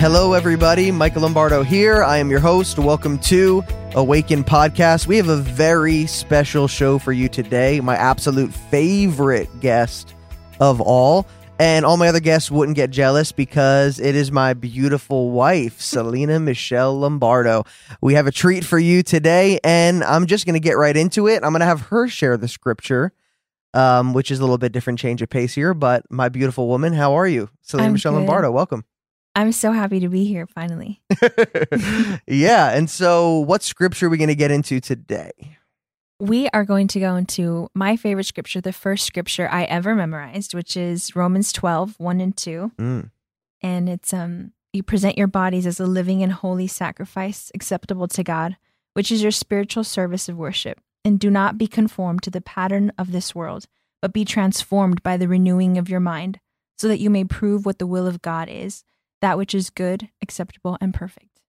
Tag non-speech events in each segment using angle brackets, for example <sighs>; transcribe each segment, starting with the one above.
Hello, everybody. Michael Lombardo here. I am your host. Welcome to Awaken Podcast. We have a very special show for you today. My absolute favorite guest of all. And all my other guests wouldn't get jealous because it is my beautiful wife, Selina Michelle Lombardo. We have a treat for you today, and I'm just going to get right into it. I'm going to have her share the scripture, um, which is a little bit different change of pace here. But my beautiful woman, how are you? Selina I'm Michelle good. Lombardo, welcome. I'm so happy to be here finally. <laughs> yeah. And so, what scripture are we going to get into today? We are going to go into my favorite scripture, the first scripture I ever memorized, which is Romans 12, 1 and 2. Mm. And it's um you present your bodies as a living and holy sacrifice acceptable to God, which is your spiritual service of worship. And do not be conformed to the pattern of this world, but be transformed by the renewing of your mind, so that you may prove what the will of God is, that which is good, acceptable, and perfect.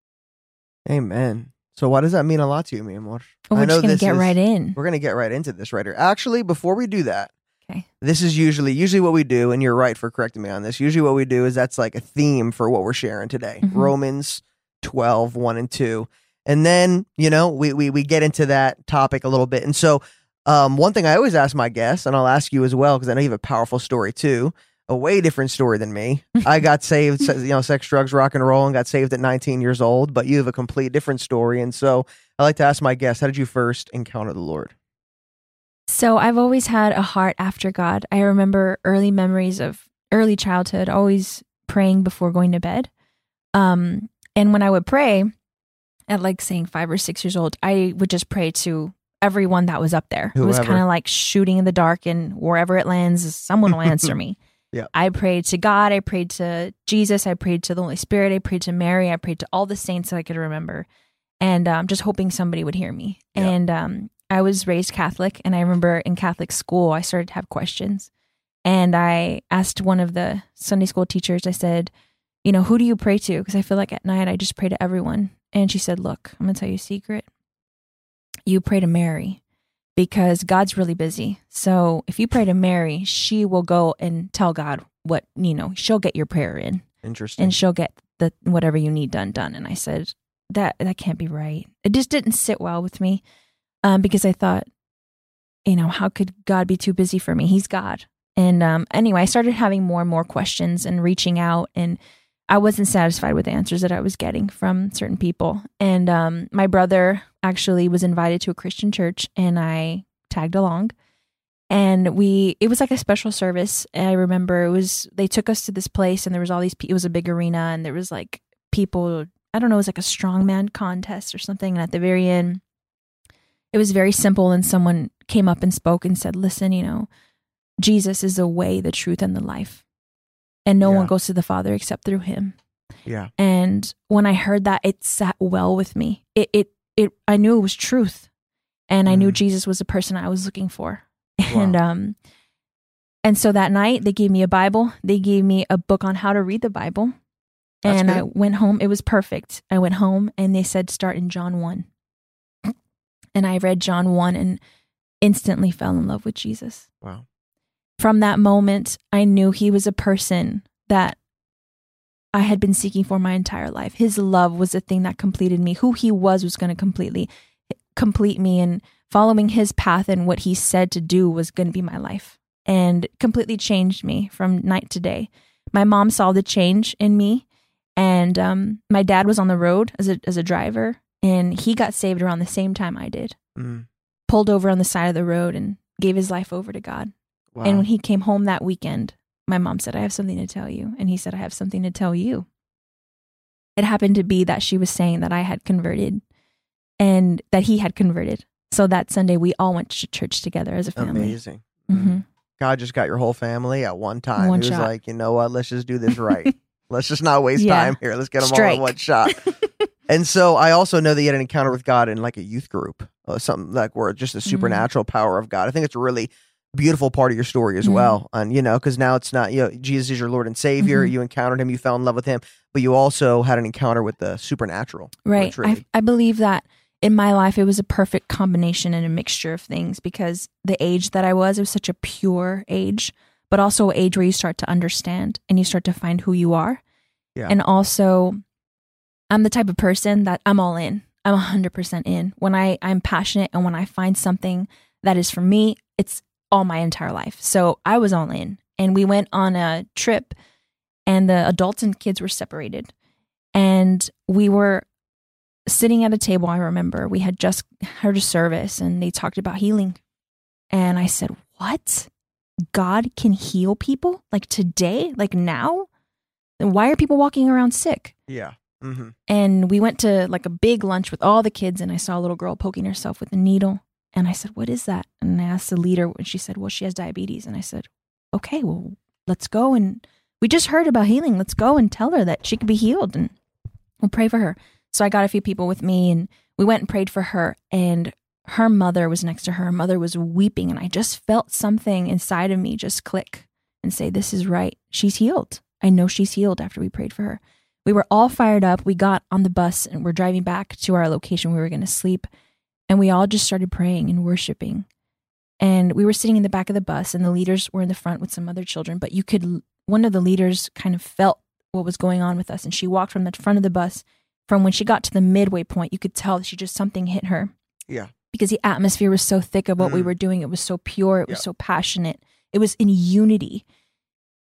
Amen. So, why does that mean a lot to you, mi amor? We're know just gonna this get is- right in. We're going to get right into this right here. Actually, before we do that, Okay. this is usually usually what we do, and you're right for correcting me on this. Usually, what we do is that's like a theme for what we're sharing today. Mhm. Romans 12, 1 and 2. And then, you know, we, we we get into that topic a little bit. And so, um, one thing I always ask my guests, and I'll ask you as well, because I know you have a powerful story too, a way different story than me. <laughs> I got saved, you know, sex, drugs, rock and roll, and got saved at 19 years old. But you have a complete different story. And so, I like to ask my guests, how did you first encounter the Lord? So I've always had a heart after God. I remember early memories of early childhood, always praying before going to bed. Um, and when I would pray, at like saying five or six years old, I would just pray to everyone that was up there. It was kind of like shooting in the dark, and wherever it lands, someone will answer me. <laughs> Yeah. I prayed to God. I prayed to Jesus. I prayed to the Holy Spirit. I prayed to Mary. I prayed to all the saints that I could remember, and um, just hoping somebody would hear me. Yeah. And um, I was raised Catholic, and I remember in Catholic school, I started to have questions. And I asked one of the Sunday school teachers, I said, You know, who do you pray to? Because I feel like at night I just pray to everyone. And she said, Look, I'm going to tell you a secret. You pray to Mary because God's really busy. So if you pray to Mary, she will go and tell God what, you know, she'll get your prayer in. Interesting. and she'll get the whatever you need done done. And i said that that can't be right. It just didn't sit well with me um, because i thought you know how could god be too busy for me? He's god. And um, anyway i started having more and more questions and reaching out and i wasn't satisfied with the answers that i was getting from certain people. And um, my brother actually was invited to a christian church and i tagged along and we it was like a special service and i remember it was they took us to this place and there was all these it was a big arena and there was like people i don't know it was like a strongman contest or something and at the very end it was very simple and someone came up and spoke and said listen you know jesus is the way the truth and the life and no Yeah. one goes to the father except through him yeah. and when I heard that, it sat well with me. It it it I knew it was truth. And I knew Mm. Jesus was the person I was looking for. <laughs> And um and so that night they gave me a Bible. They gave me a book on how to read the Bible. That's and I went home. It was perfect. I went home and they said start in John 1. <clears throat> And I read John 1 and instantly fell in love with Jesus Wow. from that moment, I knew he was a person that I had been seeking for my entire life. His love was the thing that completed me. Who he was was going to completely complete me, and following his path and what he said to do was going to be my life, and completely changed me from night to day. My mom saw the change in me, and um, my dad was on the road as a as a driver, and he got saved around the same time I did. Mm. Pulled over on the side of the road and gave his life over to God. Wow. And when he came home that weekend, my mom said, I have something to tell you. And he said, I have something to tell you. It happened to be that she was saying that I had converted and that he had converted. So that Sunday, we all went to church together as a family. Amazing. hmm God just got your whole family at one time. One he was shot. like, you know what? Let's just do this right. <laughs> Let's just not waste Yeah. time here. Let's get them all in one shot. <laughs> and so I also know that you had an encounter with God in like a youth group, uh, something like where just the Mm-hmm. supernatural power of God. I think it's really beautiful part of your story as Mhm. well. And you know, because now it's not you know Jesus is your Lord and Savior. Mhm. You encountered Him, you fell in love with Him, but you also had an encounter with the supernatural. Right. I, I believe that in my life, it was a perfect combination and a mixture of things because the age that I was, it was such a pure age, but also an age where you start to understand and you start to find who you are. Yeah. And also, I'm the type of person that I'm all in. I'm 100% in. When I, I'm passionate and when I find something that is for me, it's all my entire life. So I was all in. And we went on a trip, and the adults and kids were separated. And we were sitting at a table. I remember we had just heard a service and they talked about healing. And I said, What? God can heal people like today, like now? Then why are people walking around sick? Yeah. Mm-hmm. And we went to like a big lunch with all the kids, and I saw a little girl poking herself with a needle. And I said, What is that? And I asked the leader, and she said, Well, she has diabetes. And I said, Okay, well, let's go. And we just heard about healing. Let's go and tell her that she could be healed and we'll pray for her. So I got a few people with me, and we went and prayed for her. And her mother was next to her. Her mother was weeping, and I just felt something inside of me just click and say, This is right. She's healed. I know she's healed after we prayed for her. We were all fired up. We got on the bus and we're driving back to our location. We were going to sleep. And we all just started praying and worshiping. And we were sitting in the back of the bus, and the leaders were in the front with some other children. But you could, one of the leaders kind of felt what was going on with us. And she walked from the front of the bus. From when she got to the midway point, you could tell she just something hit her. Yeah. Because the atmosphere was so thick of what we Mm. were doing. It was so pure. It was so passionate. It was in unity.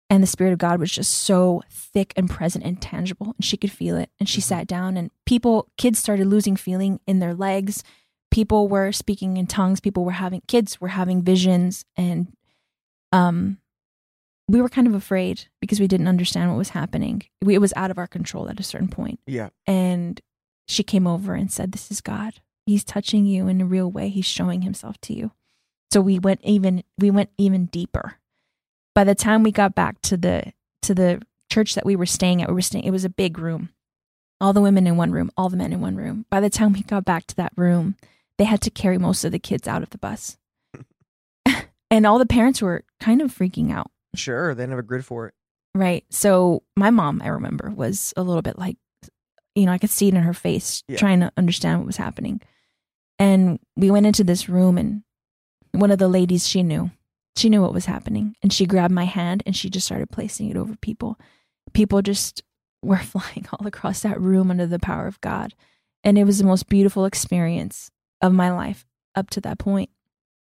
And the Spirit of God was just so thick and present and tangible. And she could feel it. And she Mhm. sat down, and people, kids started losing feeling in their legs. People were speaking in tongues. People were having, kids were having visions. And um, we were kind of afraid because we didn't understand what was happening. We, it was out of our control at a certain point. Yeah. And she came over and said, This is God. He's touching you in a real way. He's showing himself to you. So we went even we went even deeper. By the time we got back to the to the church that we were staying at, we were staying it was a big room. All the women in one room, all the men in one room. By the time we got back to that room, they had to carry most of the kids out of the bus. <laughs> and all the parents were kind of freaking out. Sure. They didn't have a grid for it. Right. So my mom, I remember, was a little bit like, you know, I could see it in her face, Yeah. trying to understand what was happening. And we went into this room, and one of the ladies she knew, she knew what was happening, and she grabbed my hand and she just started placing it over people. People just were <laughs> flying all across that room under the power of God, and it was the most beautiful experience of my life up to that point.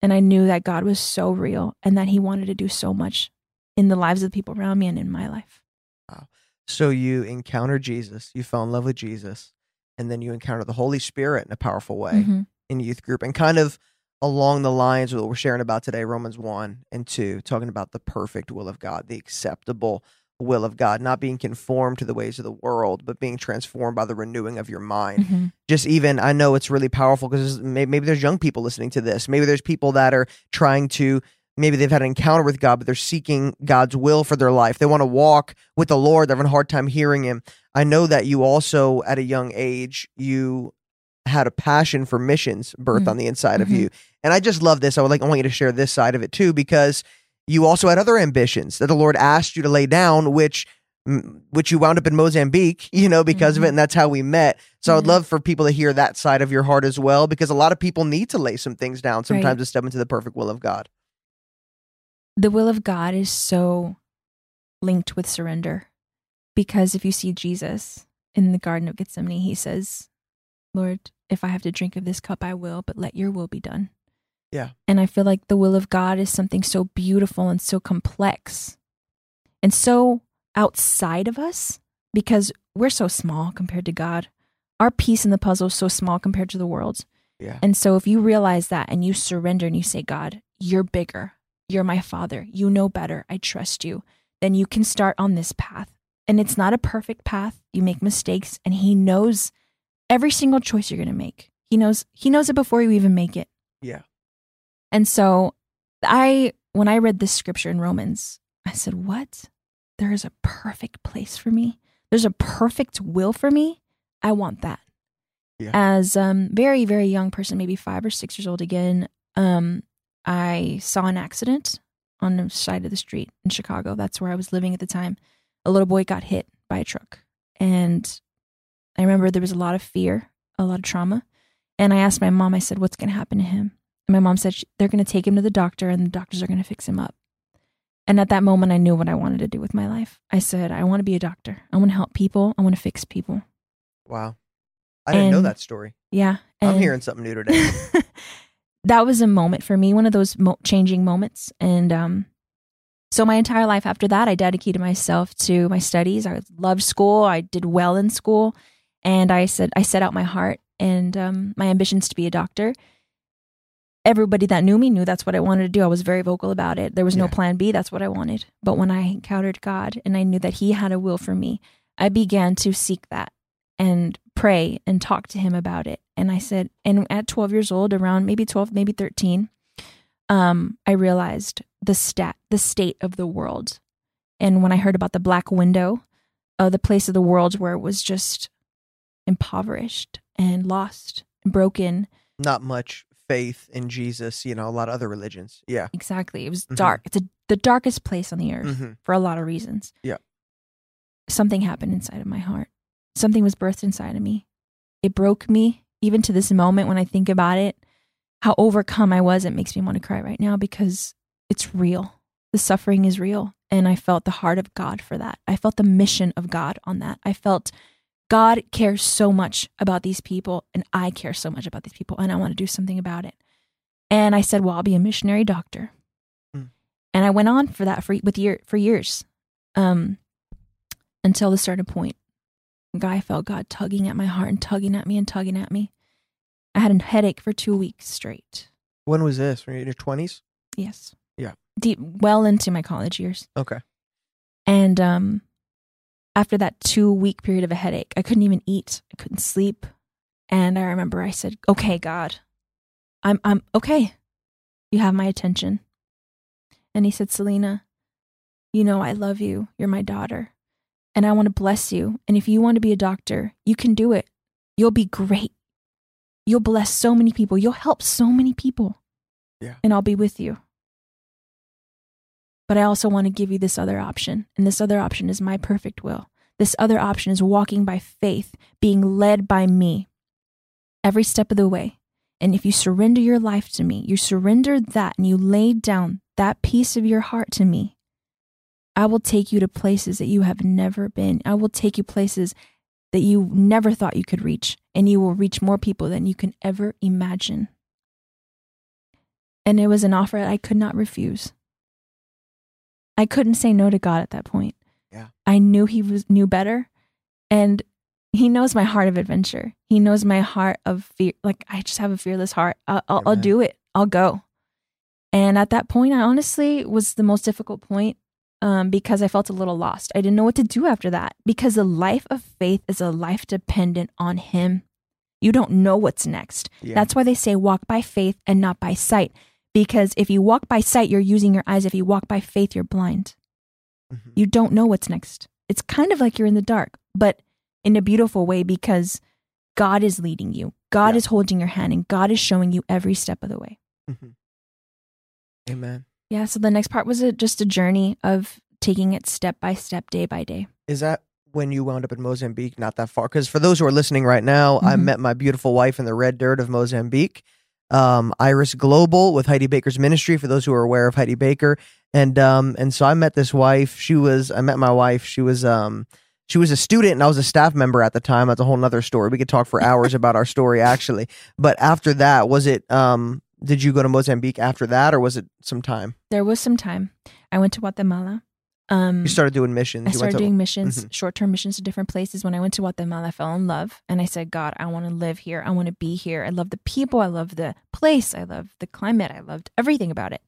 And I knew that God was so real and that He wanted to do so much in the lives of the people around me and in my life. Wow. So you encounter Jesus, you fell in love with Jesus, and then you encounter the Holy Spirit in a powerful way Mhm. in youth group, and kind of along the lines of what we're sharing about today, Romans one and two, talking about the perfect will of God, the acceptable will of God, not being conformed to the ways of the world, but being transformed by the renewing of your mind. Mhm. just even I know it's really powerful because maybe, maybe there's young people listening to this. Maybe there's people that are trying to maybe they've had an encounter with God, but they're seeking God's will for their life. They want to walk with the Lord. They're having a hard time hearing Him. I know that you also, at a young age, you had a passion for missions birth Mm. on the inside of Mhm. you, and I just love this. I would like I want you to share this side of it too because you also had other ambitions that the Lord asked you to lay down, which which you wound up in Mozambique, <laughs> you know, because of it, Mhm. and that's how we met. So I'd Mhm. love for people to hear that side of your heart as well, because a lot of people need to lay some things down sometimes Right. to step into the perfect will of God. The will of God is so linked with surrender because if you see Jesus in the Garden of Gethsemane, he says, Lord, if I have to drink of this cup, I will, but let your will be done. Yeah. And I feel like the will of God is something so beautiful and so complex and so outside of us because we're so small compared to God. Our piece in the puzzle is so small compared to the world's. Yeah. And so if you realize that and you surrender and you say, God, you're bigger, you're my father, you know better, I trust you, then you can start on this path. And it's not a perfect path. You make mistakes and he knows every single choice you're going to make. He knows he knows it before you even make it. Yeah. And so I when I read this scripture in Romans, I said, "What? There is a perfect place for me. There's a perfect will for me. I want that." Yeah. As um very very young person, maybe 5 or 6 years old again, um I saw an accident on the side of the street in Chicago. That's where I was living at the time. A little boy got hit by a truck. And I remember there was a lot of fear, a lot of trauma. And I asked my mom, I said, What's going to happen to him? My mom said, "Sh- They're going to take him to the doctor and the doctors are going to fix him up. And at that moment, I knew what I wanted to do with my life. I said, I want to be a doctor. I want to help people. I want to fix people. Wow. I didn't know that story. Yeah. I'm hearing something new today. <laughs> that was a moment for me, one of those mo- changing moments. And um, so my entire life after that, I dedicated myself to my studies. I loved school. I did well in school, and I said I set out my heart and um, my ambitions to be a doctor. Everybody that knew me knew that's what I wanted to do. I was very vocal about it. There was no Yeah. plan B. That's what I wanted. But when I encountered God and I knew that He had a will for me, I began to seek that and pray and talk to him about it. And I said, and at 12 years old, around maybe 12, maybe 13, um, I realized the stat, the state of the world. And when I heard about the black window, uh, the place of the world where it was just impoverished and lost and broken. Not much faith in Jesus, you know, a lot of other religions. Yeah. Exactly. It was Mhm. dark. It's a, the darkest place on the earth hmm for a lot of reasons. Yeah. Something happened inside of my heart. Something was birthed inside of me. It broke me, even to this moment when I think about it. How overcome I was, it makes me want to cry right now because it's real. The suffering is real. And I felt the heart of God for that. I felt the mission of God on that. I felt God cares so much about these people, and I care so much about these people, and I want to do something about it. And I said, Well, I'll be a missionary doctor. Mm. And I went on for that for with year for years. Um until the certain point. I felt God tugging at my heart and tugging at me and tugging at me. I had a headache for two weeks straight. When was this? Were you in your 20s? Yes. Yeah. Deep well into my college years. Okay. And um after that two week period of a headache, I couldn't even eat. I couldn't sleep. And I remember I said, Okay, God, I'm I'm okay. You have my attention. And he said, Selina, you know I love you. You're my daughter. And I want to bless you. And if you want to be a doctor, you can do it. You'll be great. You'll bless so many people. You'll help so many people. Yeah. And I'll be with you. But I also want to give you this other option. And this other option is my perfect will. This other option is walking by faith, being led by me every step of the way. And if you surrender your life to me, you surrender that and you lay down that piece of your heart to me, I will take you to places that you have never been. I will take you places that you never thought you could reach, and you will reach more people than you can ever imagine. And it was an offer I could not refuse. I couldn't say no to God at that point. Yeah. I knew He was knew better, and He knows my heart of adventure. He knows my heart of fear. Like I just have a fearless heart. I'll, I'll, I'll do it. I'll go. And at that point, I honestly was the most difficult point um, because I felt a little lost. I didn't know what to do after that because a life of faith is a life dependent on Him. You don't know what's next. Yeah. That's why they say walk by faith and not by sight. Because if you walk by sight, you're using your eyes. If you walk by faith, you're blind. Mhm. You don't know what's next. It's kind of like you're in the dark, but in a beautiful way because God is leading you. God Yeah. is holding your hand and God is showing you every step of the way. Mhm. Amen. Yeah. So the next part was a, just a journey of taking it step by step, day by day. Is that when you wound up in Mozambique? Not that far. Because for those who are listening right now, I Mhm. met my beautiful wife in the red dirt of Mozambique. Um, Iris Global with Heidi Baker's ministry. For those who are aware of Heidi Baker, and um, and so I met this wife. She was I met my wife. She was um, she was a student and I was a staff member at the time. That's a whole nother story. We could talk for hours about our story actually. But after that, was it um, did you go to Mozambique after that, or was it some time? There was some time. I went to Guatemala. Um, You started doing missions. I You started to- doing missions, Mhm. short term missions to different places. When I went to Guatemala, I fell in love and I said, God, I want to live here. I want to be here. I love the people. I love the place. I love the climate. I loved everything about it.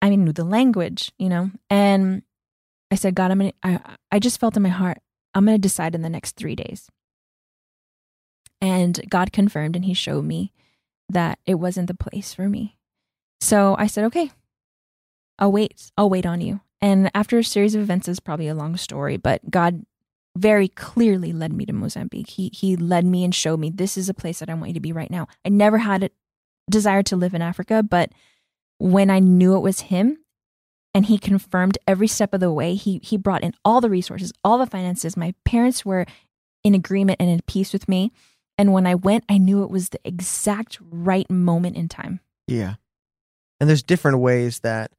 I mean, knew the language, you know? And I said, God, I'm going to, I, I just felt in my heart, I'm going to decide in the next three days. And God confirmed and He showed me that it wasn't the place for me. So I said, okay, I'll wait. I'll wait on you. And after a series of events, is probably a long story, but God very clearly led me to Mozambique. He He led me and showed me this is a place that I want you to be right now. I never had a desire to live in Africa, but when I knew it was Him, and He confirmed every step of the way, He He brought in all the resources, all the finances. My parents were in agreement and in peace with me. And when I went, I knew it was the exact right moment in time. Yeah. And there's different ways that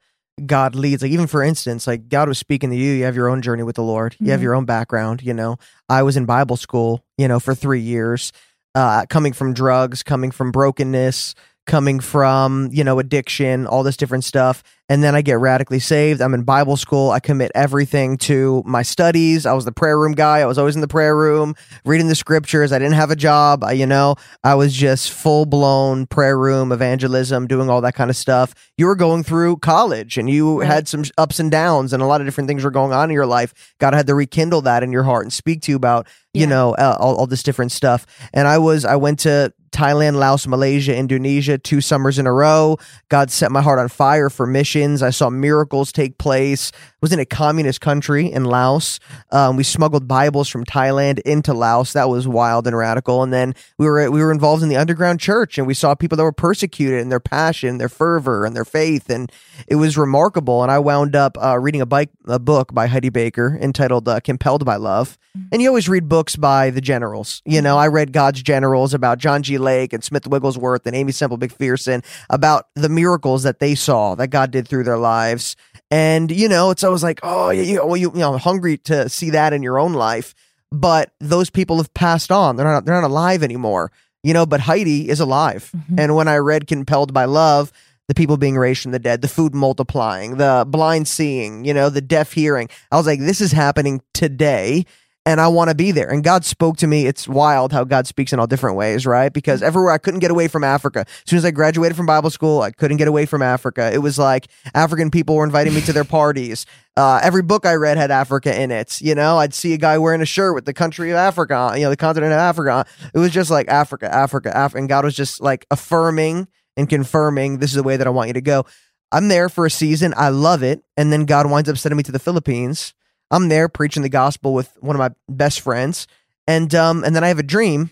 God leads. Like even for instance, like God was speaking to you. You have your own journey with the Lord. You have Mhm. your own background. You know, I was in Bible school. You know, for three years, uh, coming from drugs, coming from brokenness, coming from you know addiction, all this different stuff. And then I get radically saved. I'm in Bible school. I commit everything to my studies. I was the prayer room guy. I was always in the prayer room reading the scriptures. I didn't have a job. I, you know, I was just full blown prayer room evangelism, doing all that kind of stuff. You were going through college and you Right. had some ups and downs, and a lot of different things were going on in your life. God had to rekindle that in your heart and speak to you about, you know, uh, all, all this different stuff. And I was, I went to Thailand, Laos, Malaysia, Indonesia two summers in a row. God set my heart on fire for missions. I saw miracles take place. I was in a communist country in Laos. Um, we smuggled Bibles from Thailand into Laos. That was wild and radical. And then we were we were involved in the underground church, and we saw people that were persecuted and their passion, their fervor, and their faith, and it was remarkable. And I wound up uh, reading a bike a book by Heidi Baker entitled uh, "Compelled by Love." And you always read books by the generals. You know, I read God's Generals about John G. Lake and Smith Wigglesworth and Aimee Semple McPherson about the miracles that they saw that God did through their lives. And you know, it's always like, oh, you, you, well, you, you know, hungry to see that in your own life. But those people have passed on; they're not they're not alive anymore. You know, but Heidi is alive. Mhm. And when I read Compelled by Love, the people being raised from the dead, the food multiplying, the blind seeing, you know, the deaf hearing, I was like, this is happening today. And I want to be there. And God spoke to me. It's wild how God speaks in all different ways, right? Because everywhere I couldn't get away from Africa. As soon as I graduated from Bible school, I couldn't get away from Africa. It was like African people were inviting me to their parties. Uh, every book I read had Africa in it. You know, I'd see a guy wearing a shirt with the country of Africa, you know, the continent of Africa. It was just like Africa, Africa, Africa. And God was just like affirming and confirming this is the way that I want you to go. I'm there for a season. I love it. And then God winds up sending me to the Philippines. I'm there preaching the gospel with one of my best friends. And um and then I have a dream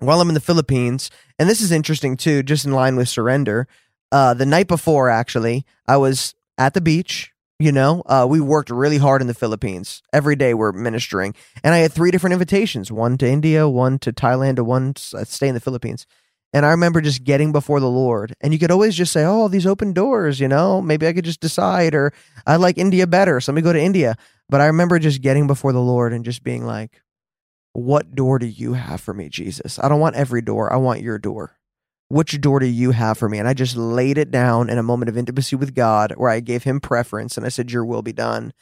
while I'm in the Philippines. And this is interesting too, just in line with surrender. Uh the night before actually, I was at the beach, you know. Uh we worked really hard in the Philippines. Every day we're ministering. And I had three different invitations, one to India, one to Thailand, and one to stay in the Philippines. And I remember just getting before the Lord. And you could always just say, Oh, these open doors, you know, maybe I could just decide, or I like India better. So let me go to India. But I remember just getting before the Lord and just being like, What door do you have for me, Jesus? I don't want every door. I want your door. Which door do you have for me? And I just laid it down in a moment of intimacy with God where I gave him preference and I said, Your will be done.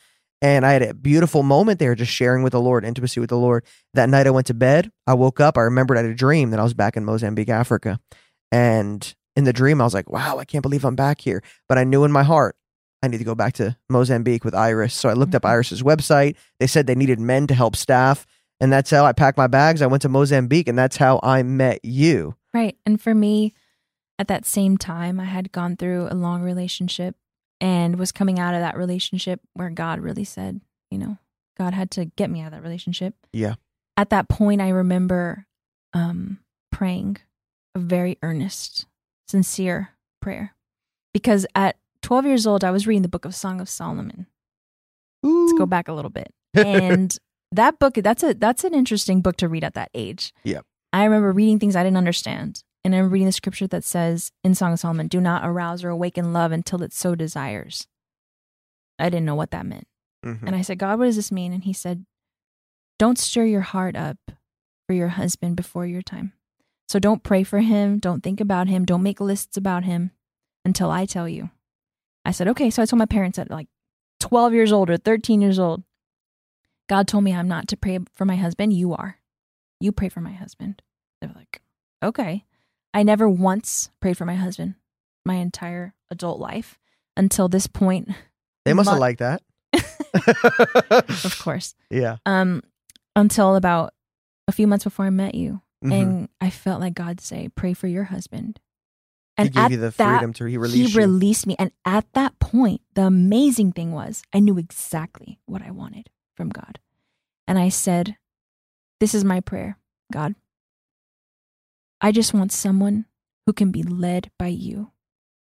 And I had a beautiful moment there just sharing with the Lord, intimacy with the Lord. That night I went to bed. I woke up. I remembered I had a dream that I was back in Mozambique, Africa. And in the dream, I was like, wow, I can't believe I'm back here. But I knew in my heart, I need to go back to Mozambique with Iris. So I looked up Mhm. Iris's website. They said they needed men to help staff. And that's how I packed my bags. I went to Mozambique, and that's how I met you. Right. And for me, at that same time, I had gone through a long relationship and was coming out of that relationship where God really said, you know, God had to get me out of that relationship. Yeah. At that point, I remember um, praying a very earnest, sincere prayer. Because at 12 years old, I was reading the book of Song of Solomon. Let's go back a little bit. <laughs> And that book, that's a that's an interesting book to read at that age. Yeah. I remember reading things I didn't understand. And I'm reading the scripture that says in Song of Solomon, do not arouse or awaken love until it so desires. I didn't know what that meant. Mhm. And I said, God, what does this mean? And he said, Don't stir your heart up for your husband before your time. So don't pray for him. Don't think about him. Don't make lists about him until I tell you. I said, Okay. So I told my parents at like 12 years old or 13 years old, God told me I'm not to pray for my husband. You are. You pray for my husband. They were like, Okay. I never once prayed for my husband my entire adult life until this point. They must have liked that. <laughs> Of course. Yeah. um, until about a few months before I met you, Mhm. and I felt like God say, "Pray for your husband." he And gave at you the that, freedom to he he you. released me, and at that point, the amazing thing was, I knew exactly what I wanted from God, and I said, "This is my prayer, God. I just want someone who can be led by you,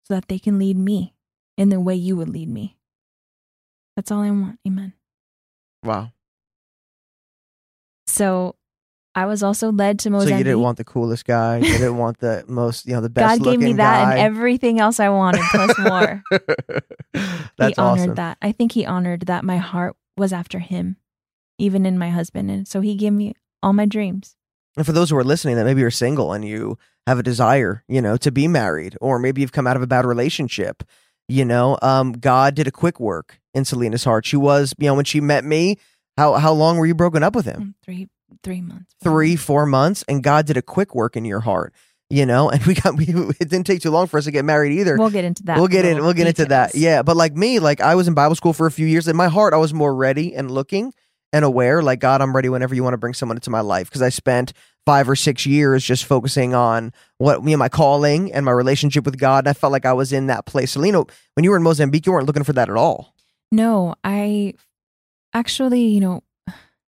so that they can lead me in the way you would lead me. That's all I want. Amen." Wow. So I was also led to So Mozambique. you didn't want the coolest guy. You didn't want the most, you know, the <laughs> best God gave me that guy. and everything else I wanted plus <laughs> more. That's he honored awesome. that. I think he honored that my heart was after him, even in my husband. And so he gave me all my dreams. And for those who are listening, that maybe you're single and you have a desire, you know, to be married, or maybe you've come out of a bad relationship, you know, um, God did a quick work in Selina's heart. She was, you know, when she met me, how how long were you broken up with him? Mm, Three three months. four Three, four months, and God did a quick work in your heart, you know. And we got <laughs> we, it didn't take too long for us to get married either. We'll get into that. we'll get in. We'll get into that. Yeah, but like me, like I was in Bible school for a few years. In my heart, I was more ready and looking and aware. Like God, I'm ready whenever you want to bring someone into my life because I spent five or six years just focusing on what me and my calling and my relationship with God. And I felt like I was in that place. Selina, when you were in Mozambique, you weren't looking for that at all. No, I actually, you know,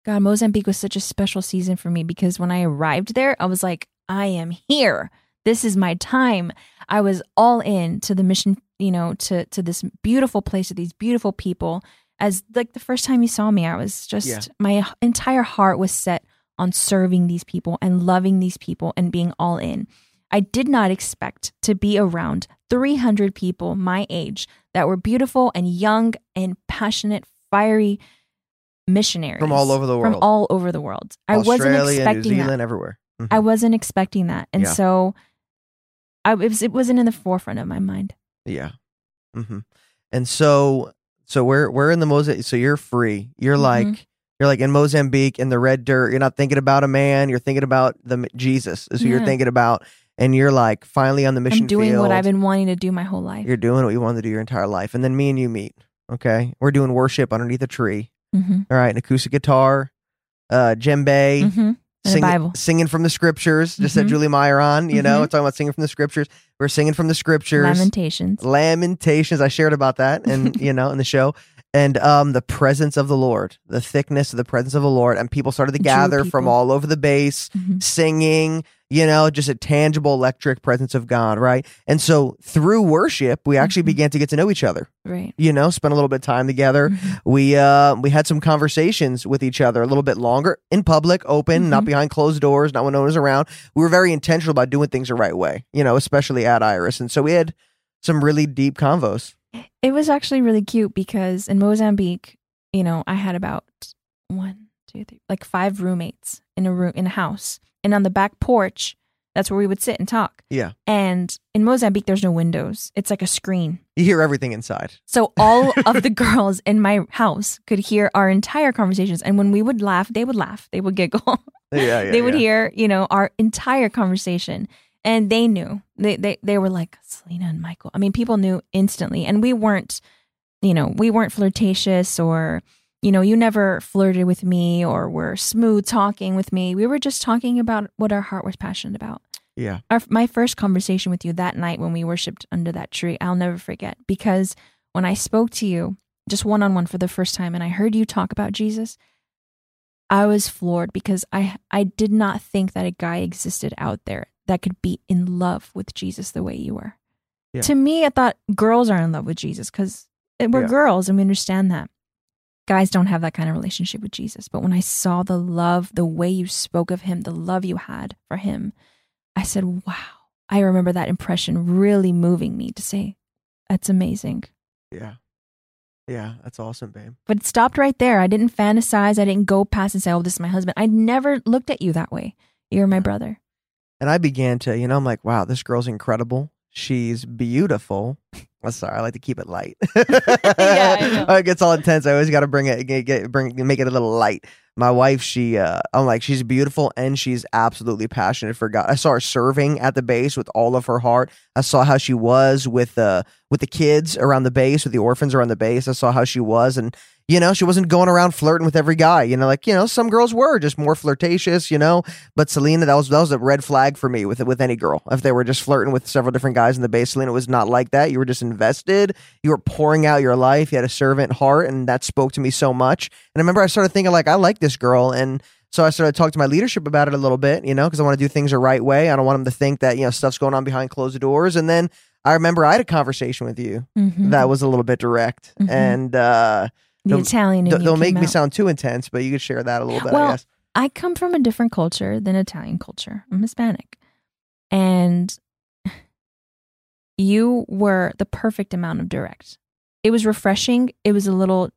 God, Mozambique was such a special season for me because when I arrived there, I was like, I am here. This is my time. I was all in to the mission, you know, to to this beautiful place with these beautiful people. As like the first time you saw me, I was just Yeah. my entire heart was set on serving these people and loving these people and being all in. I did not expect to be around 300 people my age that were beautiful and young and passionate, fiery missionaries From all over the world. From all over the world. I wasn't Australia, expecting New that. Zealand, everywhere. Mhm. I wasn't expecting that, and Yeah. so I it, was, it wasn't in the forefront of my mind. Yeah. hmm And so, so we're we're in the Mozambique. So you're free. You're Mhm. like you're like in Mozambique in the red dirt. You're not thinking about a man. You're thinking about the Jesus. Is who you're thinking about. And you're like finally on the mission I'm doing field. what I've been wanting to do my whole life. You're doing what you wanted to do your entire life. And then me and you meet. Okay, we're doing worship underneath a tree. hmm All right, an acoustic guitar, uh, djembe. hmm Bible. singing from the scriptures. Just said Mhm. Julie Meyer on, you know, Mhm. talking about singing from the scriptures. We're singing from the scriptures. Lamentations. Lamentations. I shared about that and <laughs> you know in the show. And um the presence of the Lord, the thickness of the presence of the Lord, and people started to gather from all over the base, Mhm. singing, you know, just a tangible electric presence of God, right? And so through worship, we actually Mhm. began to get to know each other, Right. you know, spend a little bit of time together. Mhm. We uh we had some conversations with each other a little bit longer in public, open, not Mhm. behind closed doors, not when no one was around. We were very intentional about doing things the right way, you know, especially at Iris. And so we had some really deep convos. It was actually really cute because in Mozambique, you know, I had about one, two, three, like five roommates in a room in a house, and on the back porch, that's where we would sit and talk. Yeah. And in Mozambique, there's no windows; it's like a screen. You hear everything inside. So all <laughs> of the girls in my house could hear our entire conversations, and when we would laugh, they would laugh, they would giggle. Yeah, yeah. <laughs> they would yeah. hear, you know, our entire conversation. And they knew. They they they were like, Selina and Michael. I mean, people knew instantly. And we weren't, you know, we weren't flirtatious or, you know, you never flirted with me or were smooth talking with me. We were just talking about what our heart was passionate about. Yeah. Our my first conversation with you that night when we worshipped under that tree, I'll never forget because when I spoke to you just one on one for the first time and I heard you talk about Jesus, I was floored because I I did not think that a guy existed out there that could be in love with Jesus the way you were. Yeah. To me, I thought girls are in love with Jesus because we're Yeah. girls and we understand that. Guys don't have that kind of relationship with Jesus. But when I saw the love, the way you spoke of him, the love you had for him, I said, wow. I remember that impression really moving me to say, that's amazing. Yeah. Yeah. That's awesome, babe. But it stopped right there. I didn't fantasize. I didn't go past and say, oh, this is my husband. I never looked at you that way. You're my brother. And I began to, you know, I'm like, wow, this girl's incredible. She's beautiful. I'm sorry, I like to keep it light. <laughs> Yeah, I know. <laughs> it gets all intense. I always got to bring it, get, get, bring, make it a little light. My wife, she, uh, I'm like, she's beautiful and she's absolutely passionate for God. I saw her serving at the base with all of her heart. I saw how she was with, uh, with the kids around the base, with the orphans around the base. I saw how she was, and you know, she wasn't going around flirting with every guy. You know, like you know, some girls were just more flirtatious. You know, but Selina, that was that was a red flag for me with with any girl. If they were just flirting with several different guys in the base, Selina was not like that. You were just invested. You were pouring out your life. You had a servant heart, and that spoke to me so much. And I remember I started thinking like, I like this girl, and so I started talking to my leadership about it a little bit. You know, because I want to do things the right way. I don't want them to think that you know stuff's going on behind closed doors. And then I remember I had a conversation with you Mhm. that was a little bit direct, Mhm. and uh, the don't- Italian. you don't make came me sound too intense, but you could share that a little bit. I Well, guess. I come from a different culture than Italian culture. I'm Hispanic. And you were the perfect amount of direct. It was refreshing. It was a little,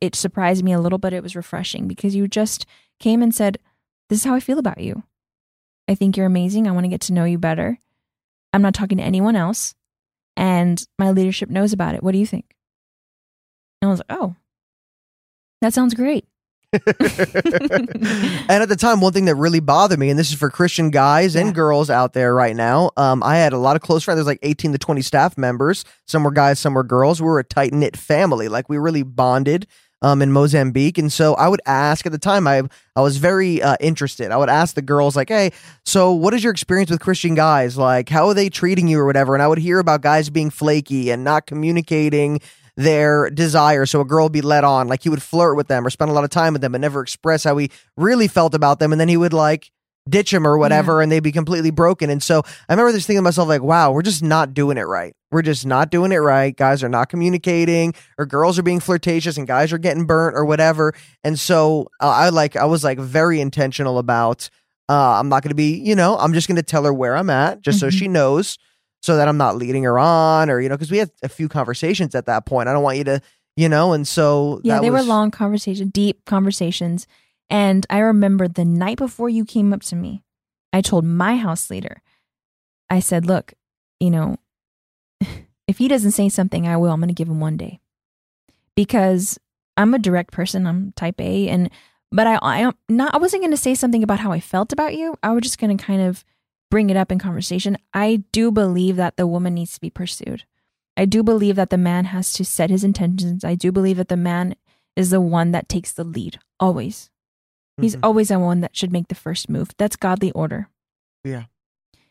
it surprised me a little, but it was refreshing because you just came and said, This is how I feel about you. I think you're amazing. I want to get to know you better. I'm not talking to anyone else. And my leadership knows about it. What do you think? And I was like, Oh, that sounds great. <laughs> <laughs> and at the time, one thing that really bothered me, and this is for Christian guys and girls out there right now, um, I had a lot of close friends. There's like 18 to 20 staff members. Some were guys, some were girls. We were a tight knit family. Like we really bonded um, in Mozambique. And so I would ask at the time, I I was very uh, interested. I would ask the girls, like, hey, so what is your experience with Christian guys? Like, how are they treating you or whatever? And I would hear about guys being flaky and not communicating their desire. So a girl would be led on, like he would flirt with them or spend a lot of time with them, but never express how he really felt about them. And then he would like ditch him or whatever, and they'd be completely broken. And so I remember just thinking to myself, like, wow, we're just not doing it right. We're just not doing it right. Guys are not communicating, or girls are being flirtatious, and guys are getting burnt or whatever. And so uh, I like, I was like very intentional about. Uh, I'm not going to be, you know, I'm just going to tell her where I'm at, just so Mhm. she knows so that I'm not leading her on or, you know, because we had a few conversations at that point. I don't want you to, you know, and so Yeah, they was, were long conversations, deep conversations. And I remember the night before you came up to me, I told my house leader, I said, look, you know, <laughs> if he doesn't say something, I will. I'm going to give him one day because I'm a direct person. I'm type A. And, but I, I not, I wasn't going to say something about how I felt about you. I was just going to kind of bring it up in conversation. I do believe that the woman needs to be pursued. I do believe that the man has to set his intentions. I do believe that the man is the one that takes the lead always. He's Mhm. always the one that should make the first move. That's godly order. Yeah.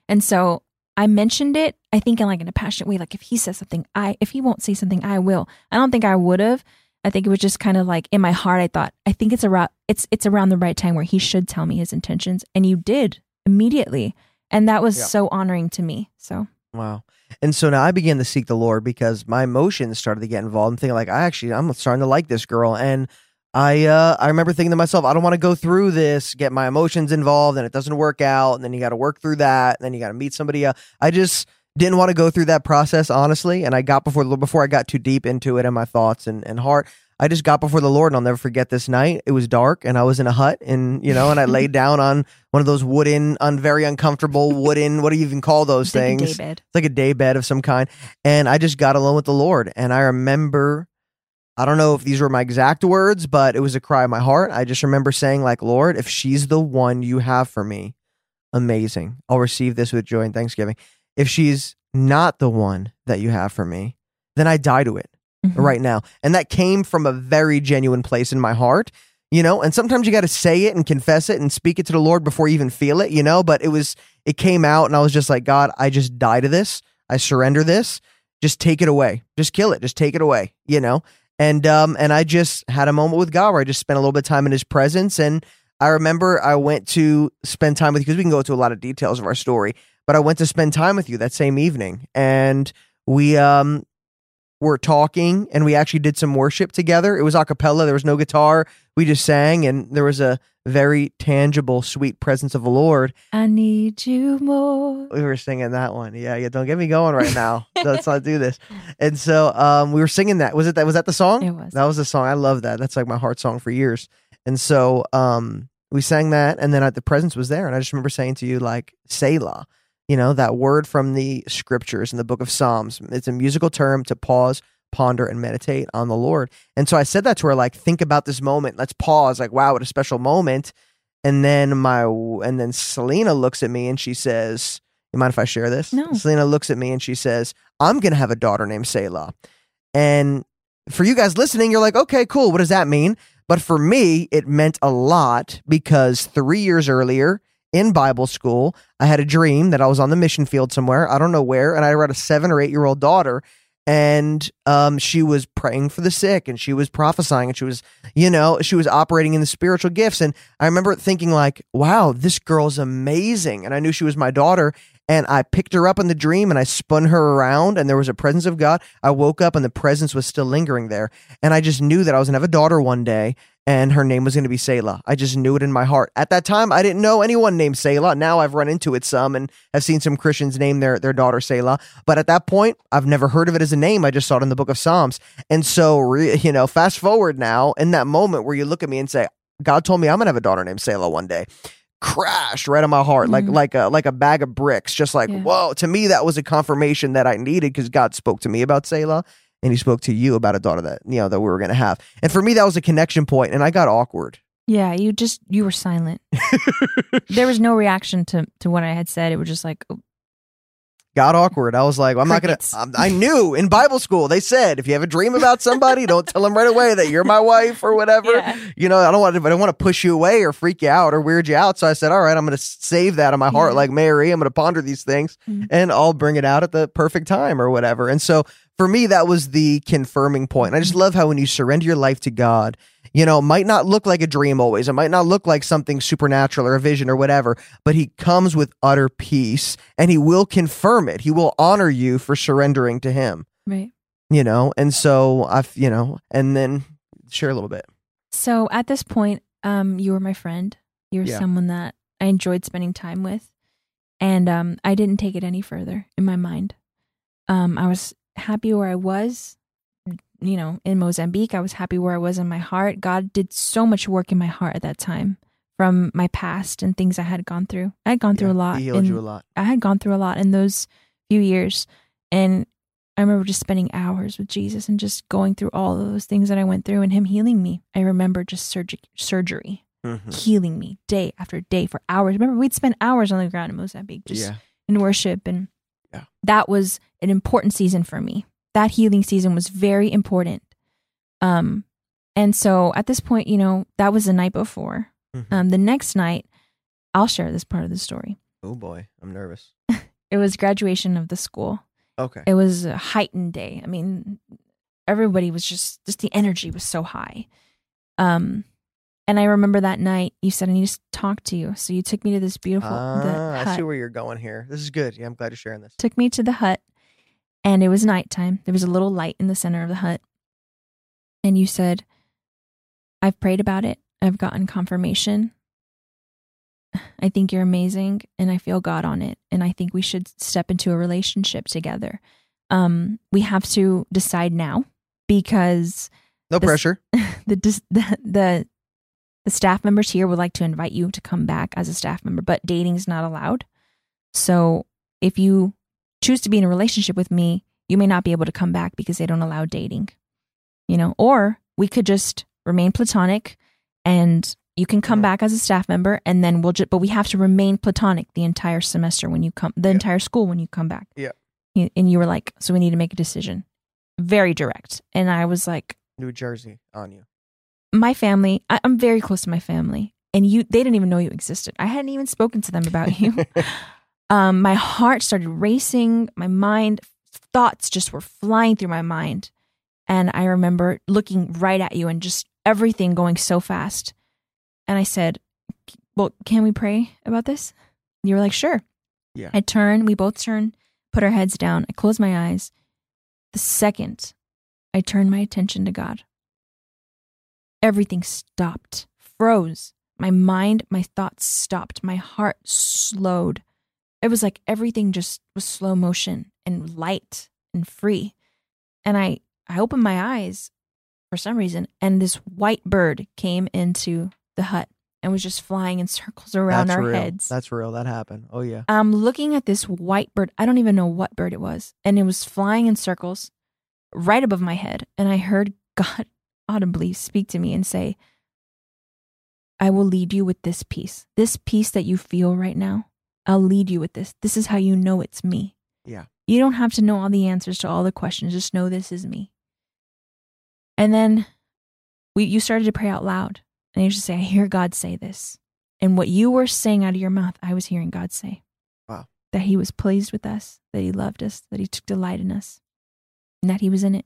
And so I mentioned it, I think in like in a passionate way, like if he says something, I if he won't say something, I will. I don't think I would have. I think it was just kind of like in my heart I thought, I think it's around it's it's around the right time where he should tell me his intentions. And you did immediately. And that was Yeah. so honoring to me. So Wow. And so now I began to seek the Lord because my emotions started to get involved and thinking like I actually I'm starting to like this girl and I uh I remember thinking to myself I don't want to go through this get my emotions involved and it doesn't work out and then you got to work through that and then you got to meet somebody else. I just didn't want to go through that process honestly and I got before before I got too deep into it and my thoughts and, and heart I just got before the Lord and I'll never forget this night. It was dark and I was in a hut and you know and I laid <laughs> down on one of those wooden un, very uncomfortable wooden what do you even call those it's like a things? daybed. It's like a day bed of some kind. And I just got alone with the Lord. And I remember, I don't know if these were my exact words, but it was a cry of my heart. I just remember saying, like, Lord, if she's the one you have for me, amazing. I'll receive this with joy and thanksgiving. If she's not the one that you have for me, then I die to it Mhm. right now. And that came from a very genuine place in my heart, you know, and sometimes you got to say it and confess it and speak it to the Lord before you even feel it, you know, but it was, it came out and I was just like, God, I just die to this. I surrender this. Just take it away. Just kill it. Just take it away, you know? And, um, and I just had a moment with God where I just spent a little bit of time in his presence. And I remember I went to spend time with you because we can go into a lot of details of our story, but I went to spend time with you that same evening and we, um, were talking and we actually did some worship together. It was a cappella, there was no guitar. We just sang and there was a very tangible, sweet presence of the Lord. I need you more. We were singing that one. Yeah, yeah, don't get me going right now. <laughs> Let's not do this. And so um we were singing that. Was it that was that the song? It was. That was the song. I love that. That's like my heart song for years. And so um we sang that and then uh, the presence was there and I just remember saying to you like Selah, you know, that word from the scriptures in the book of Psalms. It's a musical term to pause, ponder and meditate on the Lord. And so I said that to her like think about this moment. Let's pause like wow, what a special moment. And then my and then Selina looks at me and she says, "You mind if I share this?" No. Selina looks at me and she says, "I'm going to have a daughter named Selah." And for you guys listening, you're like, okay, cool. What does that mean? But for me, it meant a lot because three years earlier in Bible school, I had a dream that I was on the mission field somewhere. I don't know where. And I had a seven or eight year old daughter. And um, she was praying for the sick and she was prophesying and she was, you know, she was operating in the spiritual gifts. And I remember thinking, like, wow, this girl's amazing. And I knew she was my daughter. And I picked her up in the dream and I spun her around and there was a presence of God. I woke up and the presence was still lingering there. And I just knew that I was going to have a daughter one day and her name was going to be Selah. I just knew it in my heart. At that time, I didn't know anyone named Selah. Now I've run into it some and have seen some Christians name their, their daughter Selah. But at that point, I've never heard of it as a name. I just saw it in the book of Psalms. And so, you know, fast forward now in that moment where you look at me and say, God told me I'm going to have a daughter named Selah one day crashed right in my heart like Mhm. like a like a bag of bricks just like Yeah. whoa to me that was a confirmation that i needed because god spoke to me about selah and he spoke to you about a daughter that you know that we were going to have and for me that was a connection point and i got awkward Yeah, you just you were silent. <laughs> there was no reaction to to what I had said. It was just like, got awkward i was like i'm Crickets. not gonna I'm, i knew in bible school they said if you have a dream about somebody don't tell them right away that you're my wife or whatever Yeah. you know i don't want to i don't want to push you away or freak you out or weird you out so i said all right i'm gonna save that in my heart like mary i'm gonna ponder these things Mhm. and i'll bring it out at the perfect time or whatever and so for me that was the confirming point and i just love how when you surrender your life to god you know, it might not look like a dream always. It might not look like something supernatural or a vision or whatever, but he comes with utter peace and he will confirm it. He will honor you for surrendering to him, right. you know? And so I've, you know, and then share a little bit. So at this point, um, you were my friend. You were Yeah. someone that I enjoyed spending time with, and um, I didn't take it any further in my mind. Um, I was happy where I was. You know, in Mozambique, I was happy where I was in my heart. God did so much work in my heart at that time from my past and things I had gone through. I had gone through a lot. He healed in- you a lot. I had gone through a lot in those few years. And I remember just spending hours with Jesus and just going through all of those things that I went through and him healing me. I remember just surg- surgery, Mhm. healing me day after day for hours. Remember, we'd spend hours on the ground in Mozambique just Yeah. in worship. And Yeah. that was an important season for me. That healing season was very important. Um, and so at this point, you know, that was the night before. Mhm. Um, the next night, I'll share this part of the story. oh boy, I'm nervous. <laughs> It was graduation of the school. Okay. It was a heightened day. I mean, everybody was just just the energy was so high. Um, and I remember that night you said I need to talk to you, so you took me to this beautiful the Ah, I see where you're going here. This is good. Yeah, I'm glad you're sharing this. Took me to the hut, and it was nighttime. There was a little light in the center of the hut, and you said, "I've prayed about it. I've gotten confirmation. I think you're amazing, and I feel God on it, and I think we should step into a relationship together. Um, we have to decide now because." No This- pressure. <laughs> the, the the the staff members here would like to invite you to come back as a staff member, but dating is not allowed. So if you choose to be in a relationship with me, you may not be able to come back because they don't allow dating. You know, or we could just remain platonic and you can come Mhm. back as a staff member and then we'll just but we have to remain platonic the entire semester when you come the Yeah. entire school when you come back. Yeah. And you were like, so we need to make a decision. Very direct. And I was like, New Jersey on you. My family I, i'm very close to my family and you they didn't even know you existed. I hadn't even spoken to them about you. <laughs> Um my heart started racing. My mind thoughts just were flying through my mind. And i remember looking right at you and just everything going so fast. And i said well can we pray about this? And you were like sure. Yeah. i turn. we both turn, put our heads down i close my eyes. The second i turn my attention to god everything stopped, froze. My mind, my thoughts stopped. My heart slowed. It was like everything just was slow motion and light and free. And I, I opened my eyes for some reason, and this white bird came into the hut and was just flying in <laughs> circles around That's our real. heads. That's real. That happened. Oh yeah. I'm looking at this white bird. I don't even know what bird it was. And it was flying in circles right above my head. And I heard <laughs> God audibly speak to me and say, I will lead you with this peace. This peace that you feel right now, I'll lead you with this. This is how you know it's me. Yeah. You don't have to know all the answers to all the questions. Just know this is me. And then we you started to pray out loud. And you just say, I hear God say this. And what you were saying out of your mouth, I was hearing God say. Wow. That he was pleased with us, that he loved us, that he took delight in us, and that he was in it.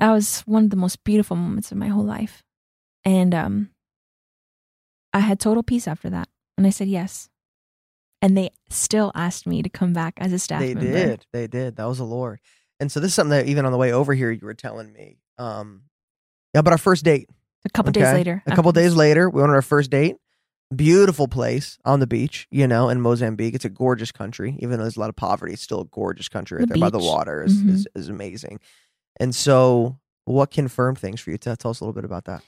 That was one of the most beautiful moments of my whole life. And um I had total peace after that. And I said yes. and they still asked me to come back as a staff they member. did. They did. That was the Lord. And so this is something that even on the way over here you were telling me. Um, yeah, but our first date. A couple days later. A couple days later, we went on our first date. Beautiful place on the beach, you know, in Mozambique. It's a gorgeous country, even though there's a lot of poverty. It's still a gorgeous country right The there by the water is, Mhm. is is amazing. And so, what confirmed things for you? Tell, tell us a little bit about that.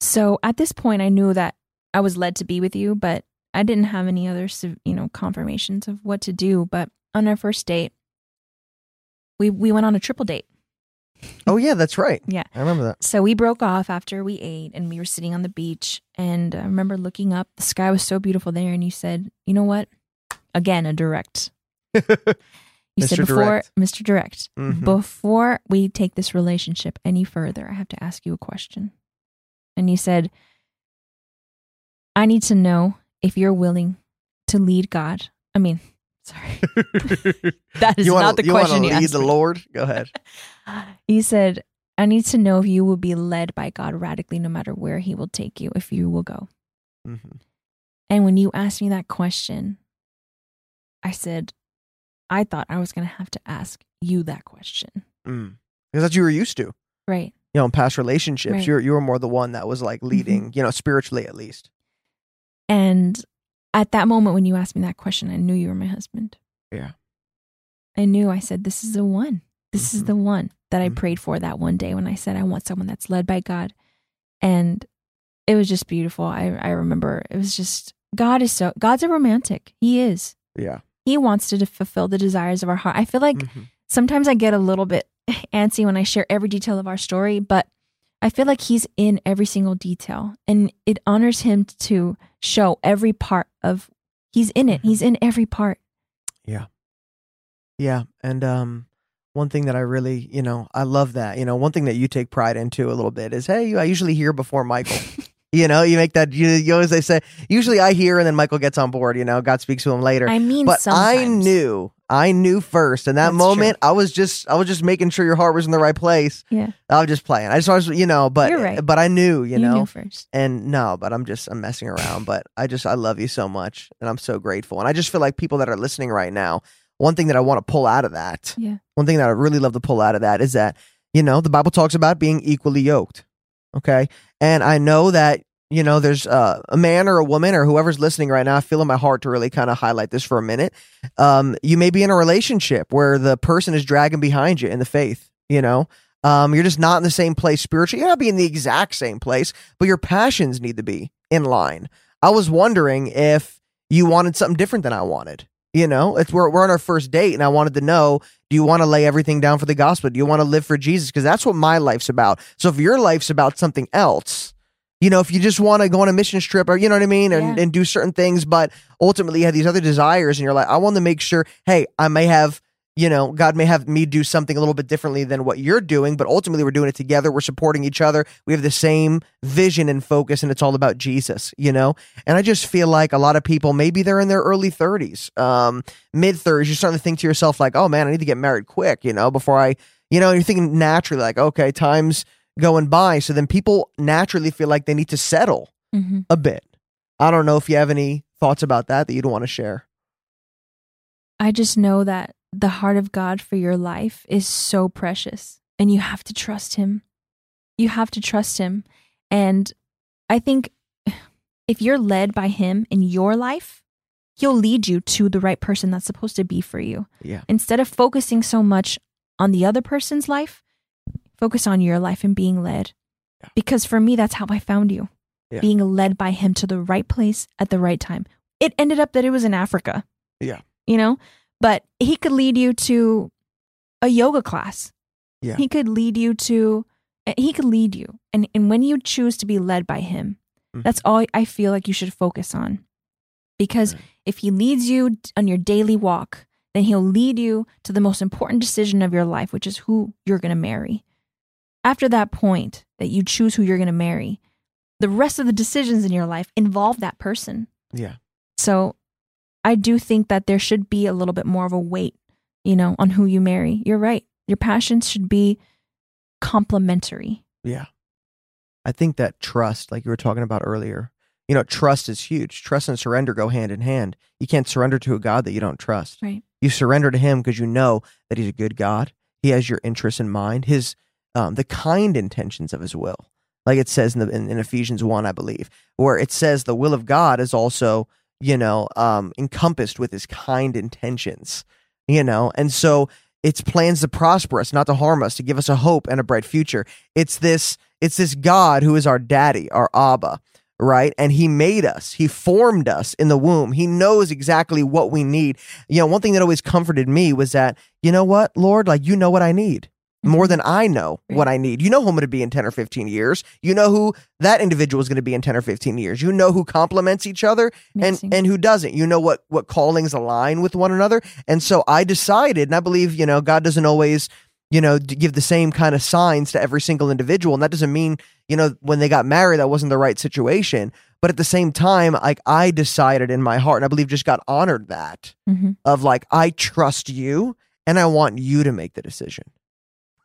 So at this point, I knew that I was led to be with you, but I didn't have any other, you know, confirmations of what to do. But on our first date, we we went on a triple date. Oh yeah, that's right. <laughs> Yeah. I remember that. So we broke off after we ate, and we were sitting on the beach. And I remember looking up; the sky was so beautiful there. And you said, "You know what? Again, a direct." <laughs> You said before, Direct. Mr. Direct, Mhm. before we take this relationship any further, I have to ask you a question. And you said, I need to know if you're willing to lead God. I mean, sorry, <laughs> that is you wanna- not the you question you lead asked. the. Lord. Go ahead. <laughs> You said, I need to know if you will be led by God radically no matter where He will take you, if you will go. Mm-hmm. And when you asked me that question, I said, I thought I was going to have to ask you that question. Mm. Because that's what you were used to. Right. You know, in past relationships, Right. Mm-hmm. you're you were more the one that was like leading. You know, spiritually at least. And at that moment when you asked me that question, I knew you were my husband. Yeah. I knew I said, This is the one. This is Mhm. the one that I Mhm. prayed for that one day when I said I want someone that's led by God. And it was just beautiful. I, I remember it was just God is so God's a romantic. He is. Yeah. He wants to fulfill the desires of our heart. I feel like Mhm. sometimes I get a little bit <laughs> antsy when I share every detail of our story, but I feel like he's in every single detail and it honors him to show every part of he's in it. Mhm. He's in every part. Yeah. Yeah, and um, one thing that I really, you know, I love that. You know, one thing that you take pride into a little bit is, hey, I usually hear before Michael. <laughs> you know, you make that. You, you always they say. Usually, I hear, and then Michael gets on board. You know, God speaks to him later. I mean, but I knew, I knew first. In that That's moment, I was just, I was just making sure your heart was in the right place. Yeah. I was just playing. I just was, you know, but You're right. but I knew, you, You know, knew first. and no, but I'm just I'm messing around. But I just I love you so much, and I'm so grateful. And I just feel like people that are listening right now, one thing that I want to pull out of that, Yeah. one thing that I really love to pull out of that is that you know the Bible talks about being equally yoked. Okay, and I know that you know there's uh, a man or a woman or whoever's listening right now. I feel in my heart to really kind of highlight this for a minute. Um, you may be in a relationship where the person is dragging behind you in the faith. You know, um, you're just not in the same place spiritually. You're not being in the exact same place, but your passions need to be in line. I was wondering if you wanted something different than I wanted. You know, it's we're we're on our first date, and I wanted to know: Do you want to lay everything down for the gospel? Do you want to live for Jesus? Because that's what my life's about. So if your life's about something else, you know, if you just want to go on a mission trip, or you know what I mean, and, Yeah. and do certain things, but ultimately you have these other desires, and you're like, I want to make sure, hey, I may have you know, God may have me do something a little bit differently than what you're doing, but ultimately we're doing it together. We're supporting each other. We have the same vision and focus, and it's all about Jesus, you know? And I just feel like a lot of people, maybe they're in their early 30s, um, mid 30s, you're starting to think to yourself, like, oh man, I need to get married quick, you know, before I, you know, you're thinking naturally, like, okay, time's going by. So then people naturally feel like they need to settle hmm a bit. I don't know if you have any thoughts about that that you'd want to share. I just know that the heart of God for your life is so precious and you have to trust Him. You have to trust Him. And I think <sighs> if you're led by Him in your life, He'll lead you to the right person that's supposed to be for you. Yeah. Instead of focusing so much on the other person's life, focus on your life and being led. Yeah. Because for me, that's how I found you Yeah. being led by Him to the right place at the right time. It ended up that it was in Africa. Yeah. You know, but he could lead you to a yoga class. Yeah. He could lead you to he could lead you. And and when you choose to be led by him, Mhm. that's all I feel like you should focus on. Because Right. if he leads you on your daily walk, then he'll lead you to the most important decision of your life, which is who you're going to marry. After that point that you choose who you're going to marry, the rest of the decisions in your life involve that person. Yeah. So I do think that there should be a little bit more of a weight, you know, on who you marry. You're right. Your passions should be complementary. Yeah. I think that trust, like you were talking about earlier, You know, trust is huge. Trust and surrender go hand in hand. You can't surrender to a God that you don't trust. Right. You surrender to Him because you know that He's a good God. He has your interests in mind. His um, the kind intentions of His will, like it says in, the, in, in Ephesians one, I believe, where it says the will of God is also you know um, encompassed with His kind intentions. You know, and so it's plans to prosper us, not to harm us, to give us a hope and a bright future. It's this it's this God who is our daddy, our Abba, right? And he made us. He formed us in the womb. He knows exactly what we need. You know, one thing that always comforted me was that, you know what, Lord, like you know what I need more Mm-hmm. than I know what I need. You know who I'm going to be in 10 or 15 years. You know who that individual is going to be in 10 or 15 years. You know who complements each other and Amazing. and who doesn't. You know what what callings align with one another. And so I decided, and I believe, you know, God doesn't always you know, give the same kind of signs to every single individual. And that doesn't mean, you know, when they got married, that wasn't the right situation. But at the same time, like I decided in my heart, and I believe just got honored that Mhm. of like, I trust you and I want you to make the decision.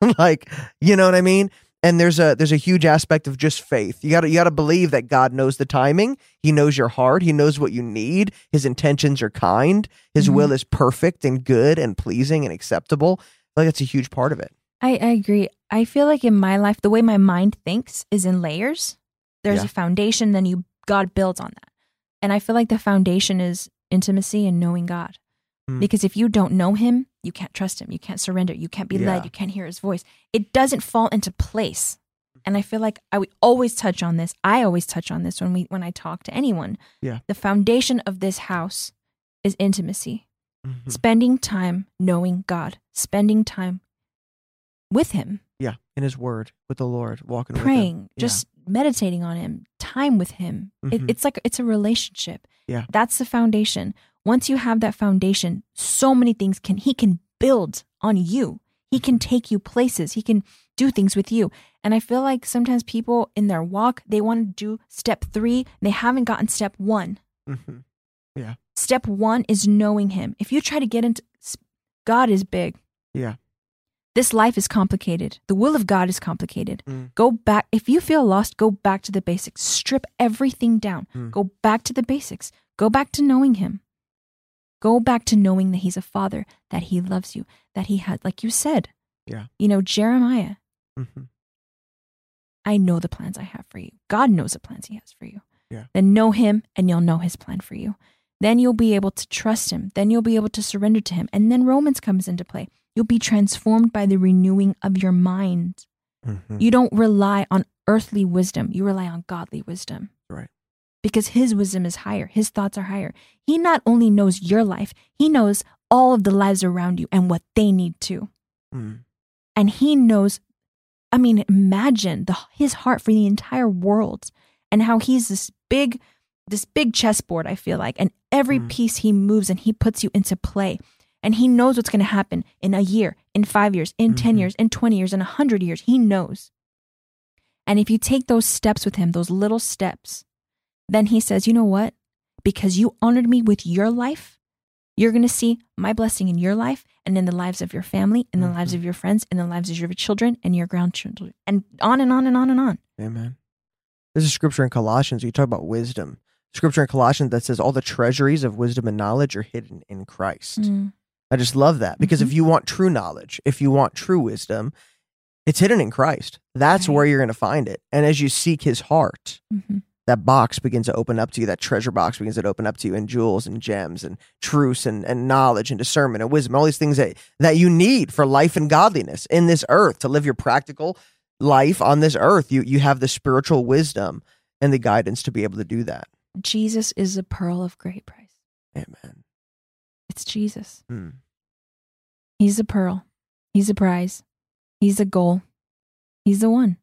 <laughs> like, you know what I mean? And there's a there's a huge aspect of just faith. You gotta you gotta believe that God knows the timing. He knows your heart. He knows what you need. His intentions are kind. His Mhm. will is perfect and good and pleasing and acceptable. Like that's a huge part of it. I, I agree. I feel like in my life, the way my mind thinks is in layers. There's Yeah. a foundation, then you God builds on that. And I feel like the foundation is intimacy and knowing God. Mm. Because if you don't know him, you can't trust him. You can't surrender. You can't be Yeah. led. You can't hear his voice. It doesn't fall into place. And I feel like I would always touch on this. I always touch on this when we when I talk to anyone. Yeah. The foundation of this house is intimacy. Mhm. Spending time knowing God. Spending time with him. Yeah, in His Word with the Lord, walking with Him. praying, Yeah. just meditating on him, time with him. It, Mhm. it's like it's a relationship. Yeah. That's the foundation. Once you have that foundation, so many things can he can build on you. He can take you places. He can do things with you. And I feel like sometimes people in their walk, they want to do step 3, and they haven't gotten step 1. Mhm. Step 1 is knowing him. If you try to get into God is big. Yeah. This life is complicated. The will of God is complicated. Mm. Go back. If you feel lost, go back to the basics. Strip everything down. Mm. Go back to the basics. Go back to knowing Him. Go back to knowing that He's a Father, that He loves you, that He had, like you said. Yeah. You know, Jeremiah, mm-hmm. I know the plans I have for you. God knows the plans He has for you. Yeah. Then know Him and you'll know His plan for you. Then you'll be able to trust Him. Then you'll be able to surrender to Him. And then Romans comes into play. You'll be transformed by the renewing of your mind. Mhm. You don't rely on earthly wisdom, you rely on godly wisdom. Right. Because his wisdom is higher, his thoughts are higher. He not only knows your life, he knows all of the lives around you and what they need too. Mm. And he knows, I mean, imagine the, his heart for the entire world and how he's this big, this big chessboard, I feel like. And every Mm. piece he moves and he puts you into play. And he knows what's going to happen in a year, in five years, in 10 Mhm. years, in 20 years, in 100 years. He knows. And if you take those steps with him, those little steps, then he says, you know what? Because you honored me with your life, you're going to see my blessing in your life and in the lives of your family, in the lives Mhm. of your friends, in the lives of your children and your grandchildren, and on and on and on and on. Amen. There's a scripture in Colossians. You talk about wisdom. Scripture in Colossians that says all the treasuries of wisdom and knowledge are hidden in Christ. Mm. I just love that because Mhm. if you want true knowledge, if you want true wisdom, it's hidden in Christ. That's Right. where you're going to find it. And as you seek His heart, Mhm. That box begins to open up to you. That treasure box begins to open up to you, and jewels and gems and truths and, and knowledge and discernment and wisdom. All these things that that you need for life and godliness in this earth to live your practical life on this earth. You you have the spiritual wisdom and the guidance to be able to do that. Jesus is a pearl of great price. Amen. It's Jesus. Mm. He's a pearl. He's a prize. He's a goal. He's the one.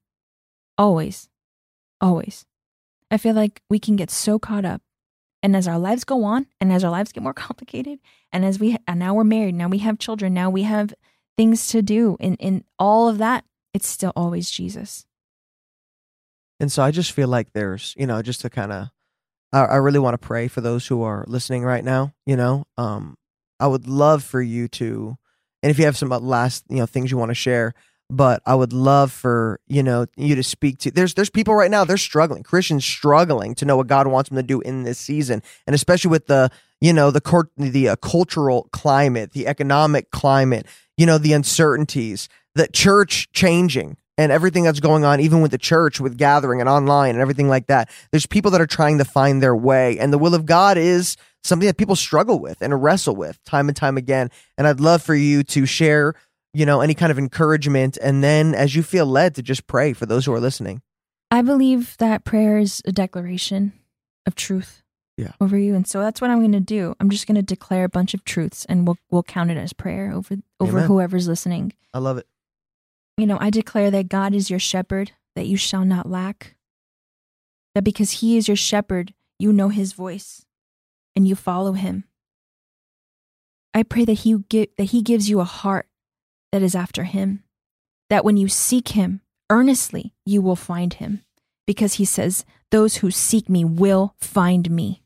Always. Always. I feel like we can get so caught up. And as our lives go on, and as our lives get more <laughs> complicated, and as we, and now we're married, now we have children, now we have things to do, in, in all of that, it's still always Jesus. And so I just feel like there's, you know, just to kind of, I, I really want to pray for those who are listening right now. You know, um, I would love for you to, and if you have some last, you know, things you want to share, but I would love for you know you to speak to. There's there's people right now they're struggling, Christians struggling to know what God wants them to do in this season, and especially with the you know the court the uh, cultural climate, the economic climate, you know the uncertainties, the church changing and everything that's going on, even with the church, with gathering and online and everything like that. There's people that are trying to find their way, and the will of God is something that people struggle with and wrestle with time and time again. And I'd love for you to share, you know, any kind of encouragement, and then as you feel led to just pray for those who are listening. I believe that prayer is a declaration of truth Yeah. over you, and so that's what I'm going to do. I'm just going to declare a bunch of truths, and we'll we'll count it as prayer over over Amen. whoever's listening. I love it. You know, I declare that God is your shepherd, that you shall not lack. That because He is your shepherd, you know His voice, and you follow Him. I pray that He gi- that He gives you a heart that is after Him. That when you seek Him earnestly, you will find Him, because He says, "Those who seek Me will find Me."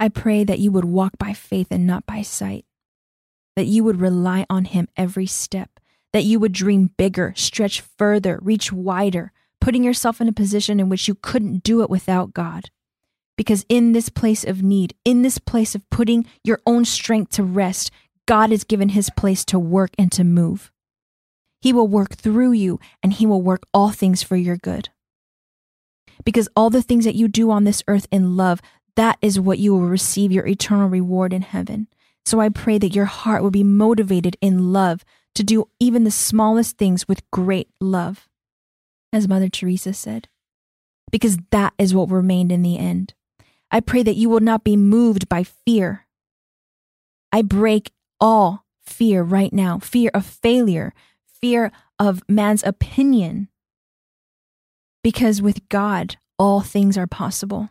I pray that you would walk by faith and not by sight that you would rely on Him every step, that you would dream bigger, stretch further, reach wider, putting yourself in a position in which you couldn't do it without God. Because in this place of need, in this place of putting your own strength to rest, God has given His place to work and to move. He will work through you and He will work all things for your good. Because all the things that you do on this earth in love, that is what you will receive your eternal reward in heaven. So I pray that your heart will be motivated in love to do even the smallest things with great love, as Mother Teresa said, because that is what remained in the end. I pray that you will not be moved by fear. I break all fear right now fear of failure, fear of man's opinion, because with God, all things are possible.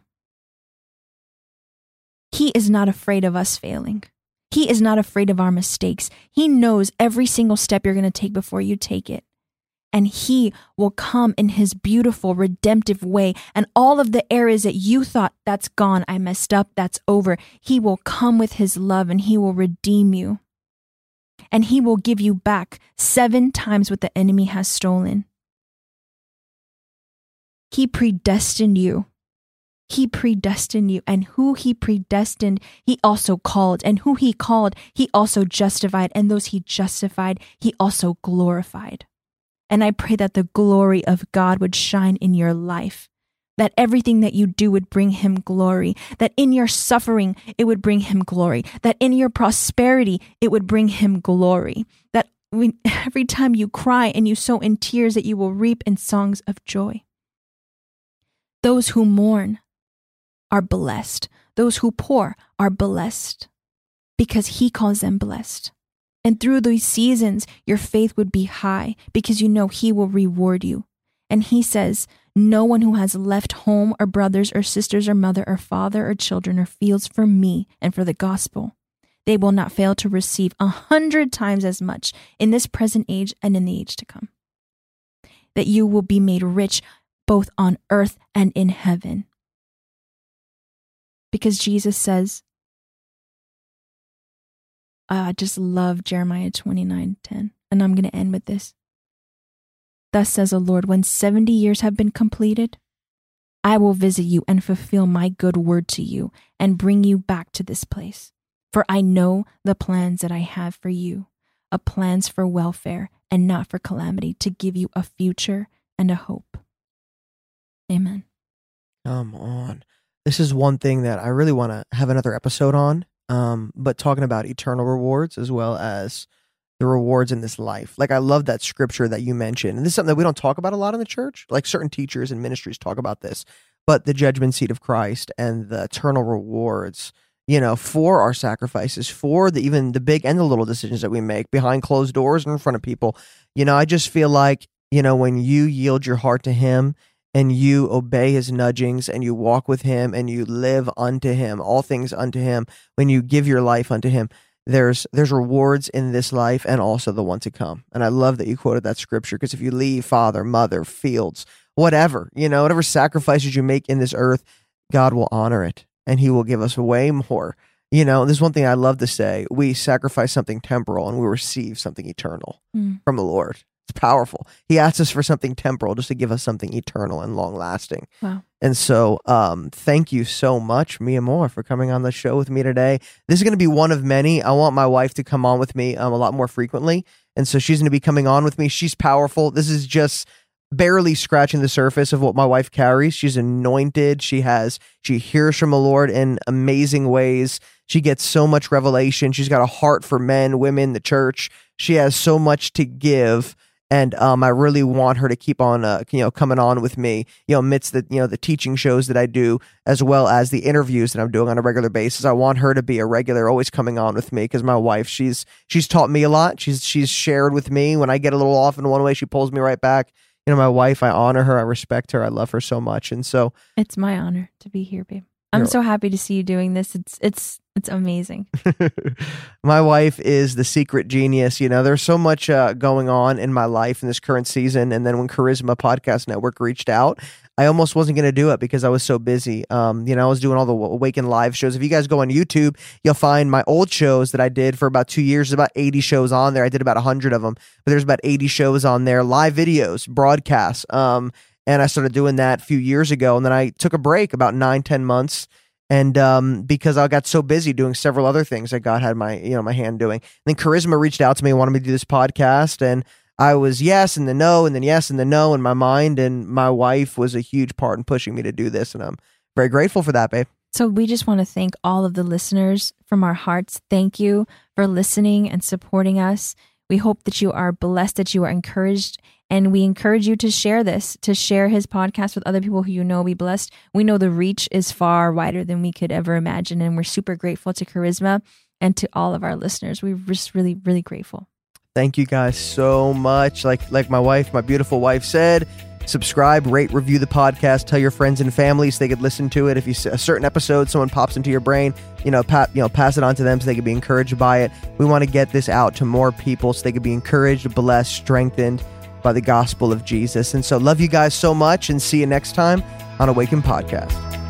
He is not afraid of us failing. He is not afraid of our mistakes. He knows every single step you're going to take before you take it. And He will come in His beautiful, redemptive way. And all of the areas that you thought, that's gone, I messed up, that's over, He will come with His love and He will redeem you. And He will give you back seven times what the enemy has stolen. He predestined you he predestined you, and who he predestined, he also called, and who he called, he also justified, and those he justified, he also glorified. And I pray that the glory of God would shine in your life, that everything that you do would bring him glory, that in your suffering, it would bring him glory, that in your prosperity, it would bring him glory, that when, <laughs> every time you cry and you sow in tears, that you will reap in songs of joy. Those who mourn, are blessed. Those who pour are blessed because He calls them blessed. And through these seasons, your faith would be high because you know He will reward you. And He says, No one who has left home or brothers or sisters or mother or father or children or fields for me and for the gospel, they will not fail to receive a hundred times as much in this present age and in the age to come. That you will be made rich both on earth and in heaven because Jesus says, Uh, I just love Jeremiah 29 10. And I'm going to end with this. Thus says the Lord, when 70 years have been completed, I will visit you and fulfill my good word to you and bring you back to this place. For I know the plans that I have for you, a plans for welfare and not for calamity, to give you a future and a hope. Amen. Come on. This is one thing that I really want to have another episode on. Um, but talking about eternal rewards as well as the rewards in this life. Like I love that scripture that you mentioned. And this is something that we don't talk about a lot in the church. Like certain teachers and ministries talk about this, but the judgment seat of Christ and the eternal rewards, you know, for our sacrifices, for the even the big and the little decisions that we make behind closed doors and in front of people. You know, I just feel like, you know, when you yield your heart to him and you obey his nudgings and you walk with him and you live unto him, all things unto him, when you give your life unto him, there's there's rewards in this life and also the one to come. And I love that you quoted that scripture because if you leave father, mother, fields, whatever, you know, whatever sacrifices you make in this earth, God will honor it and he will give us way more You know, there's one thing I love to say: we sacrifice something temporal and we receive something eternal Mm. from the Lord. It's powerful. He asks us for something temporal just to give us something eternal and long lasting. Wow. And so, um, thank you so much, Mia Moore, for coming on the show with me today. This is going to be one of many. I want my wife to come on with me um, a lot more frequently. And so she's going to be coming on with me. She's powerful. This is just barely scratching the surface of what my wife carries. She's anointed. She has, she hears from the Lord in amazing ways. She gets so much revelation. She's got a heart for men, women, the church. She has so much to give and um, I really want her to keep on, uh, you know, coming on with me, you know, amidst the, you know, the teaching shows that I do, as well as the interviews that I'm doing on a regular basis. I want her to be a regular, always coming on with me, because my wife, she's she's taught me a lot. She's she's shared with me when I get a little off in one way, she pulls me right back. You know, my wife, I honor her, I respect her, I love her so much, and so It's my honor to be here, babe. I'm You're- so happy to see you doing this. It's it's it's amazing. <laughs> my wife is the secret genius. You know, there's so much uh, going on in my life in this current season. And then when Charisma Podcast Network reached out, I almost wasn't going to do it because I was so busy. Um, you know, I was doing all the Awaken live shows. If you guys go on YouTube, you'll find my old shows that I did for about two years. There's about 80 shows on there. I did about 100 of them, but there's about 80 shows on there, live videos, broadcasts. Um, and I started doing that a few years ago. And then I took a break about nine, ten months and um, because I got so busy doing several other things that God had my you know my hand doing. And then Charisma reached out to me, and wanted me to do this podcast, and I was yes and then no, and then yes and then no in my mind. And my wife was a huge part in pushing me to do this, and I'm very grateful for that, babe. So we just want to thank all of the listeners from our hearts. Thank you for listening and supporting us. We hope that you are blessed, that you are encouraged, and we encourage you to share this, to share his podcast with other people who you know be blessed. We know the reach is far wider than we could ever imagine, and we're super grateful to Charisma and to all of our listeners. We're just really, really grateful. Thank you guys so much. Like like my wife, my beautiful wife said, subscribe, rate, review the podcast, tell your friends and family so they could listen to it. If you a certain episode, someone pops into your brain, you know, pat, you know, pass it on to them so they could be encouraged by it. We want to get this out to more people so they could be encouraged, blessed, strengthened by the gospel of Jesus. And so, love you guys so much, and see you next time on Awaken Podcast.